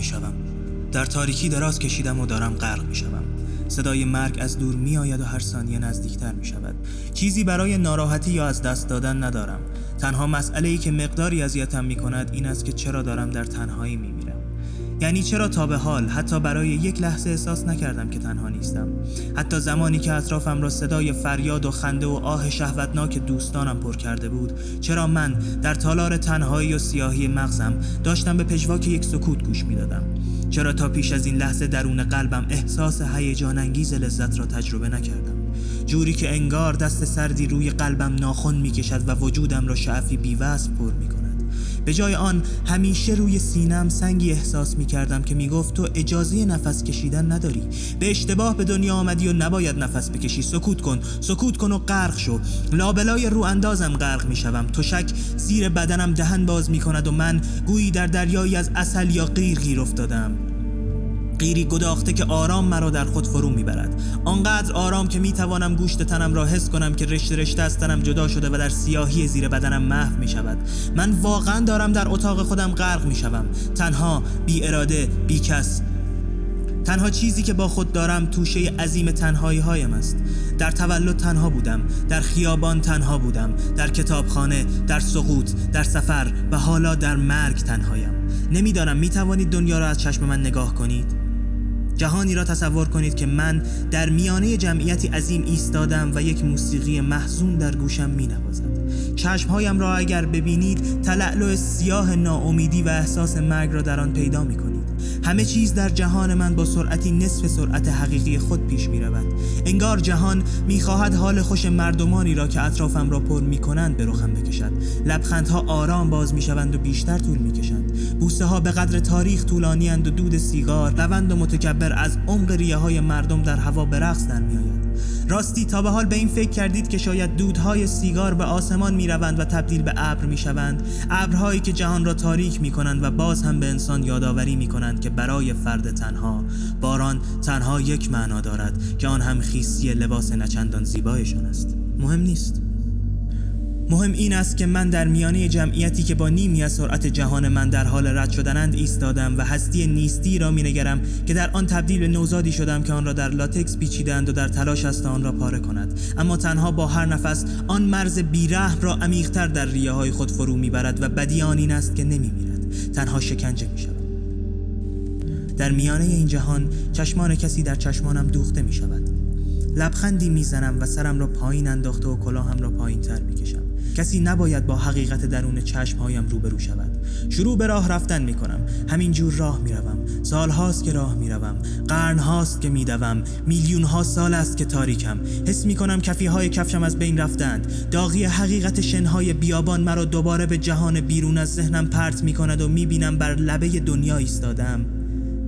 می شوم. در تاریکی دراز کشیدم و دارم غرق می شوم. صدای مرگ از دور می آید و هر ثانیه نزدیکتر می شود چیزی برای ناراحتی یا از دست دادن ندارم تنها مسئله ای که مقداری اذیتم می کند این است که چرا دارم در تنهایی می میرم یعنی چرا تا به حال حتی برای یک لحظه احساس نکردم که تنها نیستم؟ حتی زمانی که اطرافم را صدای فریاد و خنده و آه شهوتناک دوستانم پر کرده بود چرا من در تالار تنهایی و سیاهی مغزم داشتم به پژواک یک سکوت گوش می‌دادم؟ چرا تا پیش از این لحظه درون قلبم احساس هیجان انگیز لذت را تجربه نکردم؟ جوری که انگار دست سردی روی قلبم ناخن می‌کشد و وجودم را شعفی بیوصف پر می‌کند. به جای آن همیشه روی سینم سنگی احساس می کردم که می گفت تو اجازه نفس کشیدن نداری. به اشتباه به دنیا آمدی و نباید نفس بکشی. سکوت کن سکوت کن و غرق شو. لابلای رو اندازم غرق می شوم شک زیر بدنم دهن باز می کند و من گویی در دریایی از اصل یا غیر گیر افتادم. غیری گداخته که آرام مرا در خود فرو می‌برد. آنقدر آرام که می‌توانم گوشت تنم را حس کنم که رشته رشته از تنم جدا شده و در سیاهی زیر بدنم محو می شود من واقعا دارم در اتاق خودم غرق می شوم تنها بی اراده بی کس. تنها چیزی که با خود دارم توشه عظیم تنهایی هایم است در تولد تنها بودم در خیابان تنها بودم در کتابخانه در سقوط در سفر و حالا در مرگ تنهایم. نمی‌دانم می توانید دنیا را از چشم من نگاه کنید. جهانی را تصور کنید که من در میانه جمعیتی عظیم ایستادم و یک موسیقی محزون در گوشم می نوازد چشمهایم را اگر ببینید تلعلو سیاه ناامیدی و احساس مرگ را در آن پیدا می کنید همه چیز در جهان من با سرعتی نصف سرعت حقیقی خود پیش می رود انگار جهان می خواهد حال خوش مردمانی را که اطرافم را پر می کنند به رخم بکشد. لبخندها آرام باز می شوند و بیشتر طول می کشند بوسه ها به قدر تاریخ طولانی و دود سیگار روند و از عمق ریه های مردم در هوا به رقص در می آید. راستی تا به حال به این فکر کردید که شاید دودهای سیگار به آسمان می روند و تبدیل به ابر می شوند ابرهایی که جهان را تاریک می کنند و باز هم به انسان یادآوری می کنند که برای فرد تنها باران تنها یک معنا دارد که آن هم خیسی لباس نچندان زیبایشان است. مهم نیست. مهم این است که من در میانه جمعیتی که با نیمی از سرعت جهان من در حال رد شدنند ایستادم و هستی نیستی را نگرم که در آن تبدیل به نوزادی شدم که آن را در لاتکس پیچیدند و در تلاش است آن را پاره کند. اما تنها با هر نفس آن مرز بیرحم را عمیقتر در ریه های خود فرو می‌برد و بدی آن این است که نمیمیرد. تنها شکنجه می‌شود. در میانه این جهان چشمان کسی در چشمانم دوخته می شود لبخندی می‌زنم و سرم را پایین انداخته و کلاهم را پایین تر می‌کشم. کسی نباید با حقیقت درون چشمهایم روبرو شود. شروع به راه رفتن می کنم همین جور راه می روم سال هاست که راه می روم قرن هاست که می دوم میلیون ها سال است که تاریکم. حس می کنم کفی های کفشم از بین رفتند. داغی حقیقت شنهای بیابان مرا دوباره به جهان بیرون از ذهنم پرت می کند و می بینم بر لبه دنیا ایستادم.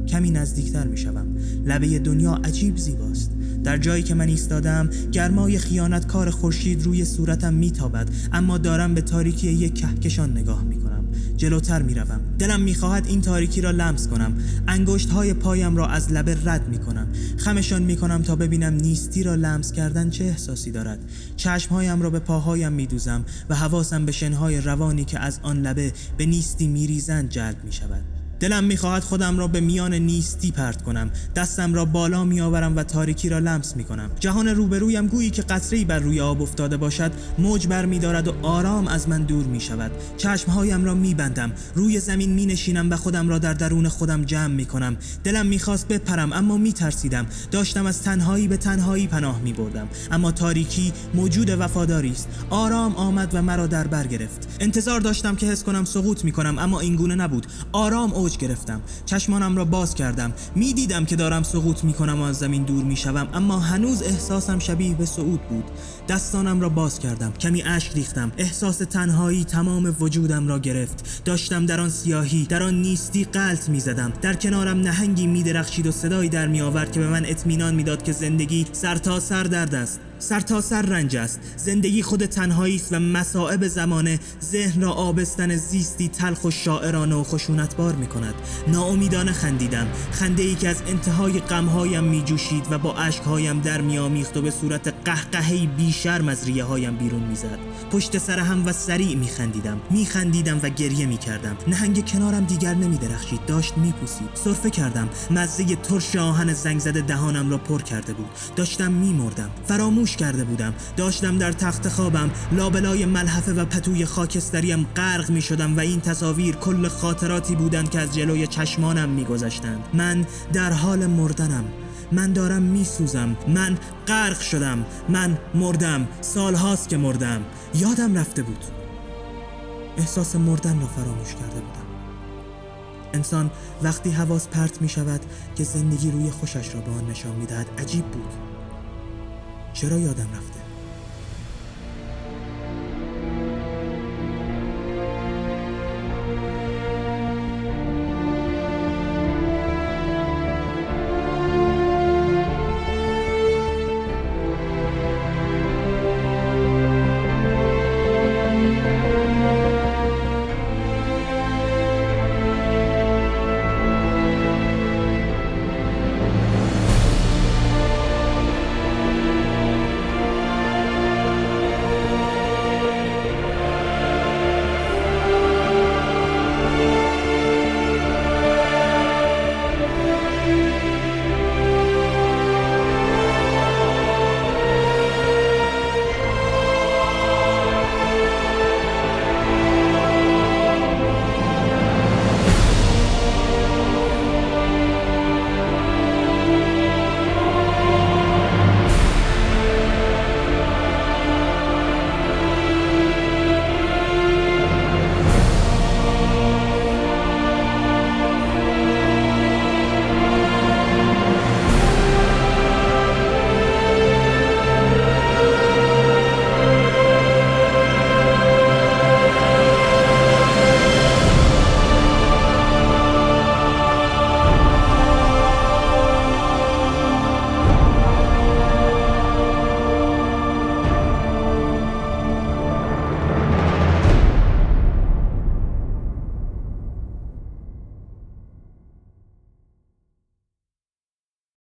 کمی نزدیکتر می شوم لبه دنیا عجیب زیباست. در جایی که من ایستادم گرمای خیانت کار خورشید روی صورتم میتابد اما دارم به تاریکی یک کهکشان نگاه می‌کنم. جلوتر می‌روم. دلم می‌خواهد این تاریکی را لمس کنم. انگشت های پایم را از لبه رد می‌کنم. خمشان می‌کنم تا ببینم نیستی را لمس کردن چه احساسی دارد. چشمهایم را به پاهایم میدوزم و حواسم به شنهای روانی که از آن لبه به نیستی میریزند جلب می‌شود. دلم می‌خواهد خودم را به میان نیستی پرت کنم. دستم را بالا میآورم و تاریکی را لمس می‌کنم. جهان روبرویم گویی که قطرهای بر روی آب افتاده باشد موج بر میدارد و آرام از من دور می شود. چشمهایم را میبندم روی زمین می نشینم و خودم را در درون خودم جمع می کنم. دلم می‌خواست بپرم اما میترسیدم داشتم از تنهایی به تنهایی پناه می بردم. اما تاریکی موجود وفاداری است. آرام آمد و مرا در بر گرفت. انتظار داشتم که حس کنم سقوط می کنم اما اینگونه نبود. آرام اوج گرفتم. چشمانم را باز کردم. می‌دیدم که دارم سقوط می‌کنم و از زمین دور می‌شوم اما هنوز احساسم شبیه به صعود بود. دستانم را باز کردم. کمی اشک ریختم. احساس تنهایی تمام وجودم را گرفت. داشتم در آن سیاهی در آن نیستی قلط می‌زدم. در کنارم نهنگی میدرخشید و صدایی در میآورد که به من اطمینان می‌داد که زندگی سر تا سر درد است. سرتاسر سر رنج است. زندگی خود تنهایی است و مصائب زمانه ذهن را آبستن زیستی تلخ و شاعرانه و خشونتبار می کند. ناامیدانه خندیدم. خنده ای که از انتهای غمهایم می جوشید و با اشکهایم در می آمیخت و به صورت قهقهی بی شرم از ریه هایم بیرون می‌زد پشت سر هم و سریع می خندیدم. می خندیدم و گریه می کردم. نهنگ کنارم دیگر نمی درخشید. داشت می پوسید. صرفه کردم. مزه ترش آهن زنگ زده دهانم را پر کرده بود. داشتم می مردم. فراموش کرده بودم. داشتم در تخت خوابم. لابلای ملحفه و پتوی خاکستریم غرق می شدم و این تصاویر کل خاطراتی بودند که از جلوی چشمانم می گذشتند. من در حال مردنم. من دارم میسوزم من غرق شدم. من مردم. سالهاست که مردم. یادم رفته بود. احساس مردن را فراموش کرده بودم. انسان وقتی حواس پرت می شود که زندگی روی خوشش را به آن نشان می دهد عجیب بود. چرا یادم رفته؟